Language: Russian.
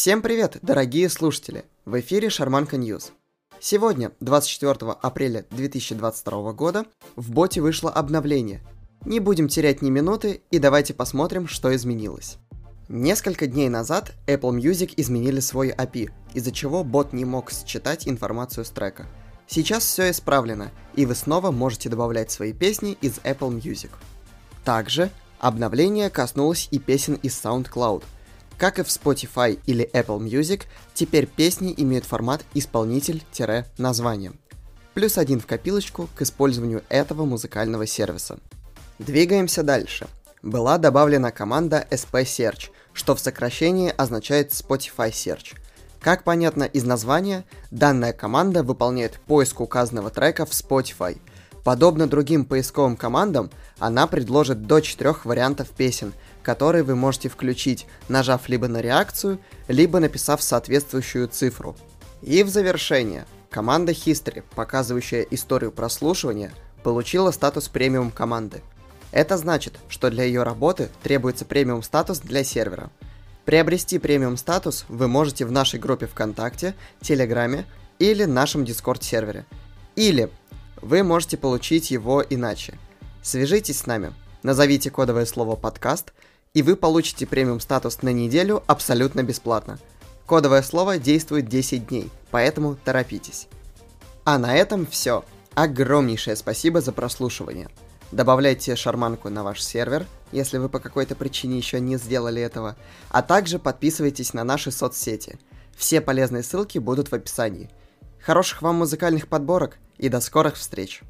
Всем привет, дорогие слушатели! В эфире Шарманка News. Сегодня, 24 апреля 2022 года, в боте вышло обновление. Не будем терять ни минуты и давайте посмотрим, что изменилось. Несколько дней назад Apple Music изменили свой API, из-за чего бот не мог считать информацию с трека. Сейчас все исправлено, и вы снова можете добавлять свои песни из Apple Music. Также обновление коснулось и песен из SoundCloud – как и в Spotify или Apple Music, теперь песни имеют формат исполнитель-название. Плюс один в копилочку к использованию этого музыкального сервиса. Двигаемся дальше. Была добавлена команда SP Search, что в сокращении означает Spotify Search. Как понятно из названия, данная команда выполняет поиск указанного трека в Spotify. Подобно другим поисковым командам, она предложит до четырех вариантов песен – который вы можете включить, нажав либо на реакцию, либо написав соответствующую цифру. И в завершение, команда History, показывающая историю прослушивания, получила статус премиум команды. Это значит, что для ее работы требуется премиум статус для сервера. Приобрести премиум статус вы можете в нашей группе ВКонтакте, Телеграме или нашем Дискорд сервере. Или вы можете получить его иначе. Свяжитесь с нами, назовите кодовое слово «подкаст», и вы получите премиум статус на неделю абсолютно бесплатно. Кодовое слово действует 10 дней, поэтому торопитесь. А на этом все. Огромнейшее спасибо за прослушивание. Добавляйте шарманку на ваш сервер, если вы по какой-то причине еще не сделали этого, а также подписывайтесь на наши соцсети. Все полезные ссылки будут в описании. Хороших вам музыкальных подборок и до скорых встреч!